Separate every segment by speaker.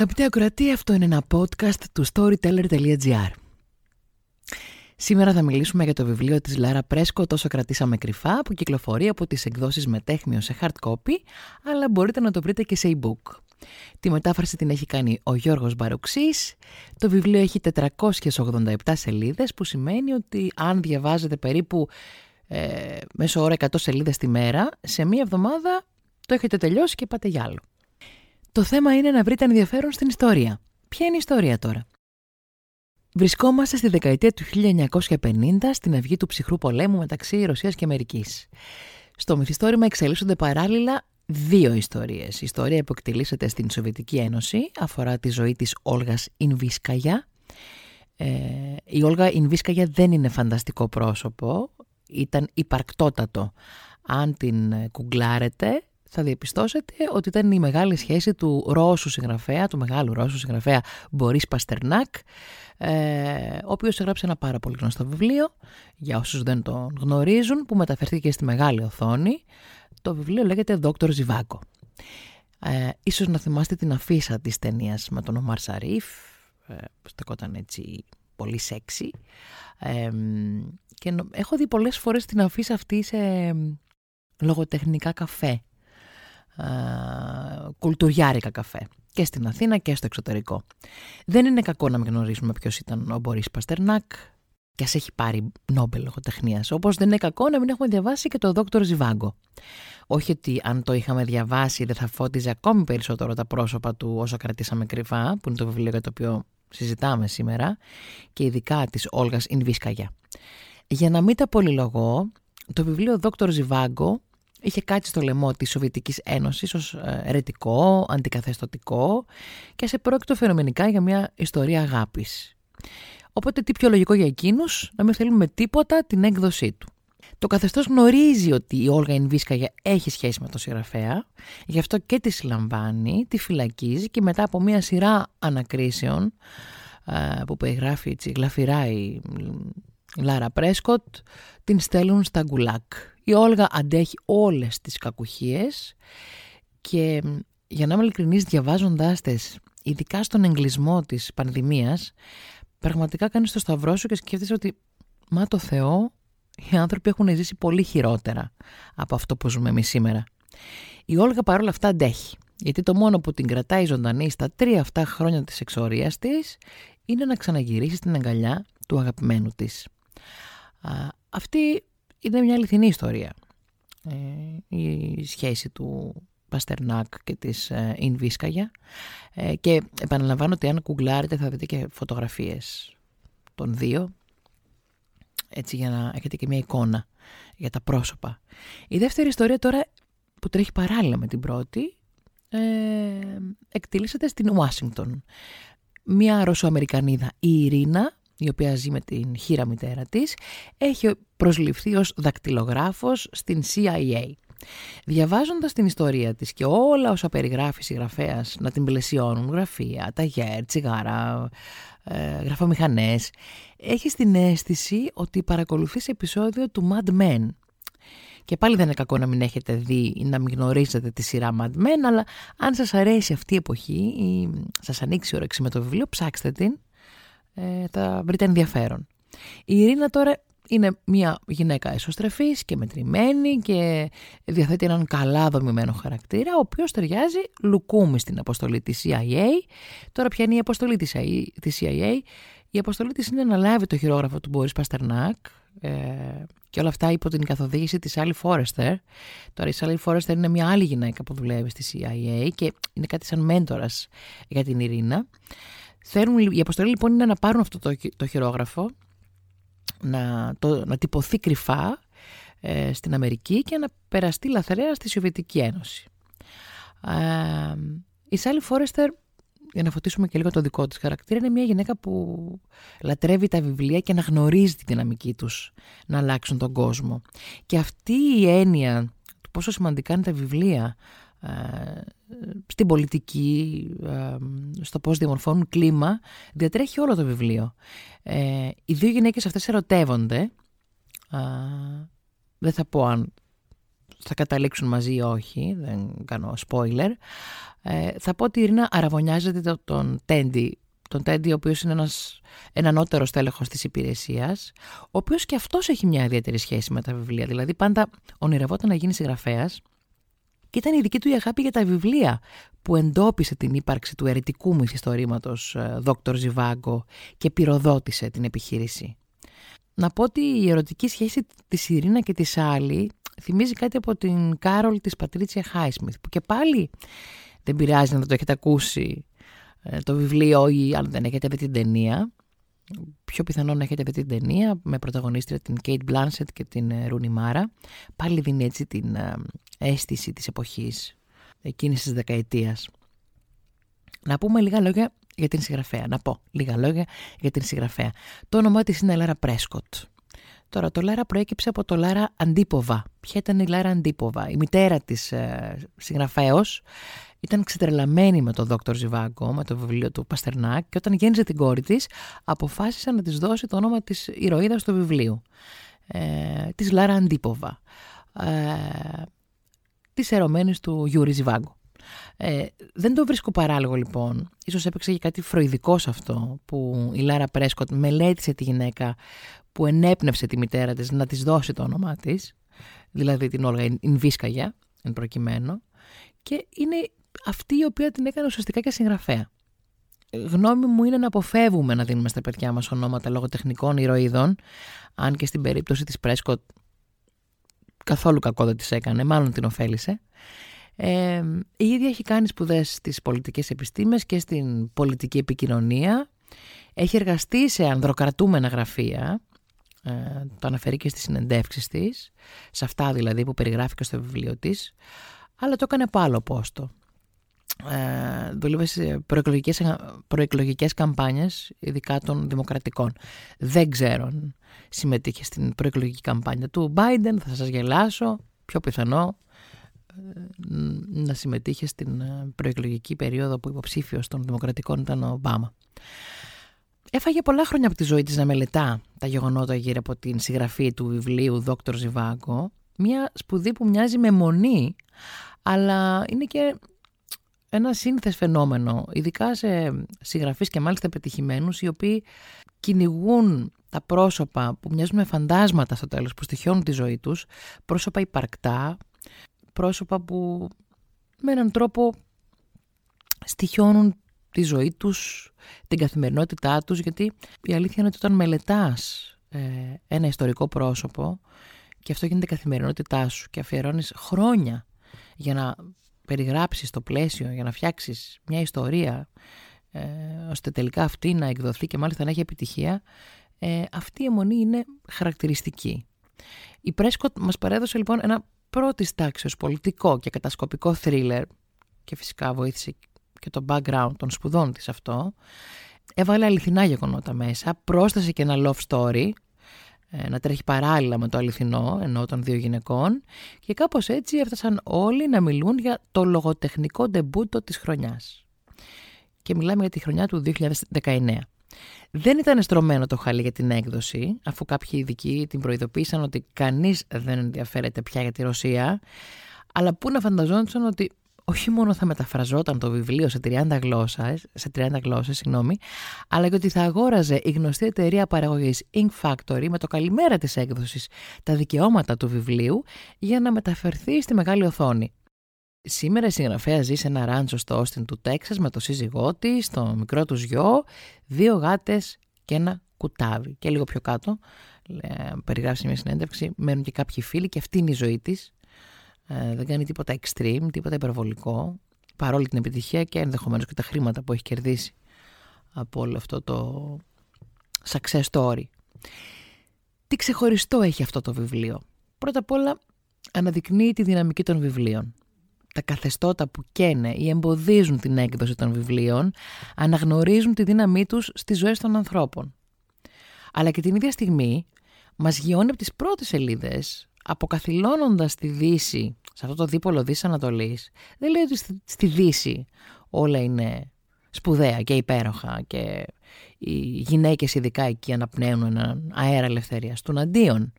Speaker 1: Αγαπητέ ακροατή, αυτό είναι ένα podcast του storyteller.gr. Σήμερα θα μιλήσουμε για το βιβλίο της Λάρα Πρέσκο «Τόσο κρατήσαμε κρυφά» που κυκλοφορεί από τις εκδόσεις Μετέχμιο σε hard copy, αλλά μπορείτε να το βρείτε και σε e-book. Τη μετάφραση την έχει κάνει ο Γιώργος Μπαρουξής. Το βιβλίο έχει 487 σελίδες, που σημαίνει ότι αν διαβάζετε περίπου ε, μέσω ώρα 100 σελίδες τη μέρα, σε μία εβδομάδα το έχετε τελειώσει και πάτε για άλλο. Το θέμα είναι να βρείτε ενδιαφέρον στην ιστορία. Ποια είναι η ιστορία τώρα; Βρισκόμαστε στη δεκαετία του 1950 στην αυγή του ψυχρού πολέμου μεταξύ Ρωσίας και Αμερικής. Στο μυθιστόρημα εξελίσσονται παράλληλα δύο ιστορίες. Η ιστορία που εκτελήσεται στην Σοβιετική Ένωση αφορά τη ζωή της Όλγας Ινβίσκαγια. Ε, η Όλγα Ινβίσκαγια δεν είναι φανταστικό πρόσωπο, ήταν υπαρκτότατο. Αν την κουγκλάρετε θα διαπιστώσετε ότι ήταν η μεγάλη σχέση του Ρώσου συγγραφέα, του μεγάλου Ρώσου συγγραφέα Μπορίς Παστερνάκ, ε, ο οποίος έγραψε ένα πάρα πολύ γνωστό βιβλίο, για όσους δεν τον γνωρίζουν, που μεταφερθήκε στη μεγάλη οθόνη. Το βιβλίο λέγεται «Δόκτωρ Ζιβάκο». Ε, ίσως να θυμάστε την αφίσα της ταινίας με τον Ομάρ Σαρίφ, ε, στεκόταν έτσι πολύ σεξι. Ε, και έχω δει πολλές φορές την αφίσα αυτή σε λογοτεχνικά καφέ κουλτουριάρικα καφέ και στην Αθήνα και στο εξωτερικό. Δεν είναι κακό να μην γνωρίσουμε ποιος ήταν ο Μπορίς Παστερνάκ και ας έχει πάρει Νόμπελ λογοτεχνίας, όπως δεν είναι κακό να μην έχουμε διαβάσει και το Δόκτωρ Ζιβάγκο. Όχι ότι αν το είχαμε διαβάσει δεν θα φώτιζε ακόμη περισσότερο τα πρόσωπα του όσο κρατήσαμε κρυφά, που είναι το βιβλίο για το οποίο συζητάμε σήμερα, και ειδικά της Όλγας Ινβίσκαγια. Για να μην τα πολυλογώ, το βιβλίο Δόκτωρ Ζιβάγκο είχε κάτσει στο λαιμό της Σοβιετικής Ένωσης ως ε, ερετικό, αντικαθεστωτικό και σε πρόκειτο φαινομενικά για μια ιστορία αγάπης. Οπότε τι πιο λογικό για εκείνους; Να μην θέλουμε τίποτα την έκδοσή του. Το καθεστώς γνωρίζει ότι η Όλγα Ινβίσκαγια έχει σχέση με τον συγγραφέα, γι' αυτό και τη συλλαμβάνει, τη φυλακίζει και μετά από μια σειρά ανακρίσεων ε, που περιγράφει έτσι γλαφυρά η Λάρα Πρέσκοτ, την στέλνουν στα γκουλάγκ η Όλγα αντέχει όλες τις κακουχίες και για να είμαι ειλικρινής διαβάζοντάς τες, ειδικά στον εγκλισμό της πανδημίας, πραγματικά κάνεις το σταυρό σου και σκέφτεσαι ότι μα το Θεό οι άνθρωποι έχουν ζήσει πολύ χειρότερα από αυτό που ζούμε εμείς σήμερα. Η Όλγα παρόλα αυτά αντέχει. Γιατί το μόνο που την κρατάει ζωντανή στα τρία αυτά χρόνια της εξορίας της είναι να ξαναγυρίσει στην αγκαλιά του αγαπημένου της. αυτή είναι μια αληθινή ιστορία. Ε, η σχέση του Παστερνάκ και της ε, Ινβίσκαγια ε, και επαναλαμβάνω ότι αν κουγκλάρετε θα δείτε και φωτογραφίες των δύο έτσι για να έχετε και μια εικόνα για τα πρόσωπα. Η δεύτερη ιστορία τώρα που τρέχει παράλληλα με την πρώτη ε, εκτελήσεται στην Ουάσιγκτον. Μια Ρωσοαμερικανίδα, η Ειρήνα, η οποία ζει με την χείρα μητέρα της, έχει προσληφθεί ως δακτυλογράφος στην CIA. Διαβάζοντας την ιστορία της και όλα όσα περιγράφει συγγραφέας να την πλαισιώνουν, γραφεία, ταγέρ, τσιγάρα, ε, γραφομηχανές, έχει την αίσθηση ότι παρακολουθεί σε επεισόδιο του Mad Men. Και πάλι δεν είναι κακό να μην έχετε δει ή να μην γνωρίζετε τη σειρά Mad Men, αλλά αν σας αρέσει αυτή η εποχή ή σας ανοίξει η όρεξη με το βιβλίο, ψάξτε την ε, θα βρείτε ενδιαφέρον. Η Ειρήνα τώρα είναι μια γυναίκα εσωστρεφής και μετρημένη και διαθέτει έναν καλά δομημένο χαρακτήρα, ο οποίος ταιριάζει λουκούμι στην αποστολή της CIA. Τώρα ποια είναι η αποστολή της CIA. Η αποστολή της είναι να λάβει το χειρόγραφο του Μπόρις Παστερνάκ ε, και όλα αυτά υπό την καθοδήγηση της Άλλη Φόρεστερ. Τώρα η Άλλη Φόρεστερ είναι μια άλλη γυναίκα που δουλεύει στη CIA και είναι κάτι σαν μέντορας για την Ειρήνα. Θέλουν, η αποστολή λοιπόν είναι να πάρουν αυτό το, το χειρόγραφο, να, το, να τυπωθεί κρυφά ε, στην Αμερική και να περαστεί λαθρέα στη Σοβιετική Ένωση. Ε, η Σάλι Φόρεστερ, για να φωτίσουμε και λίγο το δικό της χαρακτήρα, είναι μια γυναίκα που λατρεύει τα βιβλία και να γνωρίζει τη δυναμική τους να αλλάξουν τον κόσμο. Και αυτή η έννοια του πόσο σημαντικά είναι τα βιβλία ε, στην πολιτική, ε, στο πώς διαμορφώνουν κλίμα, διατρέχει όλο το βιβλίο. Ε, οι δύο γυναίκες αυτές ερωτεύονται, δεν θα πω αν θα καταλήξουν μαζί ή όχι, δεν κάνω spoiler. Ε, θα πω ότι η Ειρήνα αραβωνιάζεται τον Τέντι, τον Τέντι ο οποίος είναι ένας, ένα ανώτερο τέλεχος της υπηρεσίας, ο οποίος και αυτός έχει μια ιδιαίτερη σχέση με τα βιβλία. Δηλαδή πάντα ονειρευόταν να γίνει συγγραφέας και ήταν η δική του η αγάπη για τα βιβλία που εντόπισε την ύπαρξη του ερετικού μυθιστορήματος Δόκτωρ Ζιβάγκο και πυροδότησε την επιχείρηση. Να πω ότι η ερωτική σχέση της Ειρήνα και της Άλλη θυμίζει κάτι από την Κάρολ της Πατρίτσια Χάισμιθ που και πάλι δεν πειράζει να το έχετε ακούσει ε, το βιβλίο ή αν δεν έχετε δει την ταινία. Πιο πιθανόν να έχετε δει την ταινία με πρωταγωνίστρια την Κέιτ Μπλάνσετ και την Ρούνι ε, Μάρα. Πάλι δίνει έτσι την ε, αίσθηση της εποχής εκείνης της δεκαετίας. Να πούμε λίγα λόγια για την συγγραφέα. Να πω λίγα λόγια για την συγγραφέα. Το όνομά της είναι Λάρα Πρέσκοτ. Τώρα το Λάρα προέκυψε από το Λάρα Αντίποβα. Ποια ήταν η Λάρα Αντίποβα; Η μητέρα της ε, συγγραφέως ήταν ξετρελαμένη με τον Δόκτωρ Ζιβάγκο, με το βιβλίο του Παστερνάκ και όταν γέννησε την κόρη της αποφάσισε να της δώσει το όνομα της ηρωίδας του βιβλίου. Ε, της Λάρα Αντίποβα. Ε, της ερωμένης του Γιούρι Ζιβάγκο. Ε, δεν το βρίσκω παράλογο λοιπόν. Ίσως έπαιξε και κάτι φροϋδικό σε αυτό που η Λάρα Πρέσκοτ μελέτησε τη γυναίκα που ενέπνευσε τη μητέρα της να της δώσει το όνομά της, δηλαδή την Όλγα Ινβίσκαγια, εν προκειμένου, και είναι αυτή η οποία την έκανε ουσιαστικά και συγγραφέα. Γνώμη μου είναι να αποφεύγουμε να δίνουμε στα παιδιά μας ονόματα λογοτεχνικών ηρωίδων, αν και στην περίπτωση της Πρέσκοτ καθόλου κακό δεν της έκανε, μάλλον την ωφέλησε. Ε, η ίδια έχει κάνει σπουδές στις πολιτικές επιστήμες και στην πολιτική επικοινωνία. Έχει εργαστεί σε ανδροκρατούμενα γραφεία, ε, το αναφέρει και στις συνεντεύξεις της, σε αυτά δηλαδή που περιγράφει και στο βιβλίο της, αλλά το έκανε από άλλο πόστο. Ε, δούλευε σε προεκλογικές, προεκλογικές καμπάνιες, ειδικά των δημοκρατικών. Δεν ξέρω αν συμμετείχε στην προεκλογική καμπάνια του Biden, θα σας γελάσω, πιο πιθανό να συμμετείχε στην ε, προεκλογική περίοδο που υποψήφιος των Δημοκρατικών ήταν ο Ομπάμα. Έφαγε πολλά χρόνια από τη ζωή της να μελετά τα γεγονότα γύρω από την συγγραφή του βιβλίου «Δόκτωρ Ζιβάγκο», μια σπουδή που μοιάζει με μονή, αλλά είναι και ένα σύνθες φαινόμενο, ειδικά σε συγγραφείς και μάλιστα πετυχημένους, οι οποίοι κυνηγούν τα πρόσωπα που μοιάζουν με φαντάσματα στο τέλος, που στοιχιώνουν τη ζωή τους, πρόσωπα υπαρκτά, πρόσωπα που με έναν τρόπο στοιχιώνουν τη ζωή τους, την καθημερινότητά τους, γιατί η αλήθεια είναι ότι όταν μελετάς ε, ένα ιστορικό πρόσωπο και αυτό γίνεται καθημερινότητά σου και αφιερώνεις χρόνια για να περιγράψεις το πλαίσιο, για να φτιάξεις μια ιστορία ε, ώστε τελικά αυτή να εκδοθεί και μάλιστα να έχει επιτυχία, ε, αυτή η αιμονή είναι χαρακτηριστική. Η Πρέσκοτ μας παρέδωσε λοιπόν ένα πρώτης τάξης πολιτικό και κατασκοπικό θρίλερ και φυσικά βοήθησε και το background των σπουδών της αυτό, έβαλε αληθινά γεγονότα μέσα, πρόσθεσε και ένα love story, ε, να τρέχει παράλληλα με το αληθινό, ενώ των δύο γυναικών, και κάπως έτσι έφτασαν όλοι να μιλούν για το λογοτεχνικό ντεμπούτο της χρονιάς. Και μιλάμε για τη χρονιά του 2019. Δεν ήταν στρωμένο το χαλί για την έκδοση, αφού κάποιοι ειδικοί την προειδοποίησαν ότι κανείς δεν ενδιαφέρεται πια για τη Ρωσία, αλλά πού να φανταζόντουσαν ότι όχι μόνο θα μεταφραζόταν το βιβλίο σε 30 γλώσσες, σε 30 γλώσσες συγγνώμη, αλλά και ότι θα αγόραζε η γνωστή εταιρεία παραγωγής Ink Factory με το καλημέρα της έκδοσης τα δικαιώματα του βιβλίου για να μεταφερθεί στη μεγάλη οθόνη. Σήμερα η συγγραφέα ζει σε ένα ράντσο στο Όστιν του Τέξας με το σύζυγό της, το μικρό τους γιο, δύο γάτες και ένα κουτάβι. Και λίγο πιο κάτω, περιγράφεις μια συνέντευξη, μένουν και κάποιοι φίλοι και αυτή είναι η ζωή της. Ε, δεν κάνει τίποτα extreme, τίποτα υπερβολικό, παρόλη την επιτυχία και ενδεχομένως και τα χρήματα που έχει κερδίσει από όλο αυτό το success story. Τι ξεχωριστό έχει αυτό το βιβλίο. Πρώτα απ' όλα αναδεικνύει τη δυναμική των βιβλίων τα καθεστώτα που καίνε ή εμποδίζουν την έκδοση των βιβλίων αναγνωρίζουν τη δύναμή τους στις ζωές των ανθρώπων. Αλλά και την ίδια στιγμή μας γιώνει από τις πρώτες σελίδες αποκαθιλώνοντας τη Δύση σε αυτό το δίπολο Δύσης Ανατολής δεν λέει ότι στη Δύση όλα είναι σπουδαία και υπέροχα και οι γυναίκες ειδικά εκεί αναπνέουν έναν αέρα ελευθερίας. Του αντίον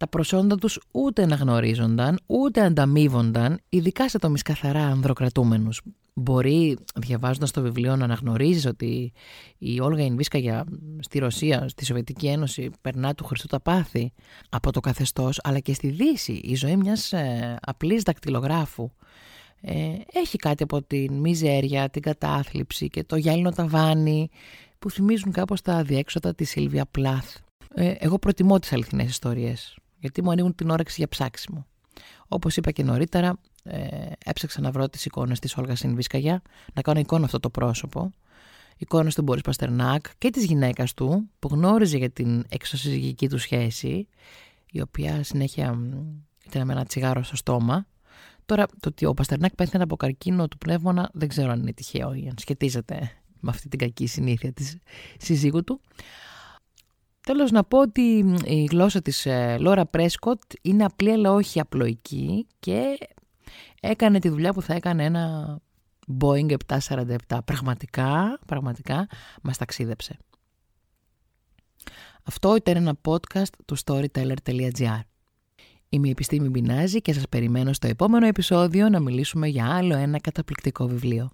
Speaker 1: τα προσόντα τους ούτε αναγνωρίζονταν, ούτε ανταμείβονταν, ειδικά σε τομείς καθαρά ανδροκρατούμενους. Μπορεί, διαβάζοντας το βιβλίο, να αναγνωρίζεις ότι η Όλγα Ινβίσκαγια στη Ρωσία, στη Σοβιετική Ένωση, περνά του Χριστού τα πάθη από το καθεστώς, αλλά και στη Δύση, η ζωή μιας ε, απλής δακτυλογράφου. Ε, έχει κάτι από την μιζέρια, την κατάθλιψη και το γυάλινο ταβάνι που θυμίζουν κάπως τα διέξοδα της Σίλβια Πλάθ. Ε, εγώ προτιμώ τις αληθινές ιστορίες, γιατί μου ανοίγουν την όρεξη για ψάξιμο. Όπως είπα και νωρίτερα, ε, έψαξα να βρω τις εικόνες της Όλγα Σινβίσκαγια, να κάνω εικόνα αυτό το πρόσωπο, εικόνες του Μπόρις Παστερνάκ και της γυναίκας του, που γνώριζε για την εξωσυζυγική του σχέση, η οποία συνέχεια ήταν με ένα τσιγάρο στο στόμα. Τώρα, το ότι ο Παστερνάκ πέθανε από καρκίνο του πνεύμονα δεν ξέρω αν είναι τυχαίο ή αν σχετίζεται με αυτή την κακή συνήθεια της συζύγου του. Τέλος να πω ότι η γλώσσα της Λόρα Πρέσκοτ είναι απλή αλλά όχι απλοϊκή και έκανε τη δουλειά που θα έκανε ένα Boeing 747. Πραγματικά, πραγματικά μας ταξίδεψε. Αυτό ήταν ένα podcast του storyteller.gr. Είμαι η Επιστήμη Μπινάζη και σας περιμένω στο επόμενο επεισόδιο να μιλήσουμε για άλλο ένα καταπληκτικό βιβλίο.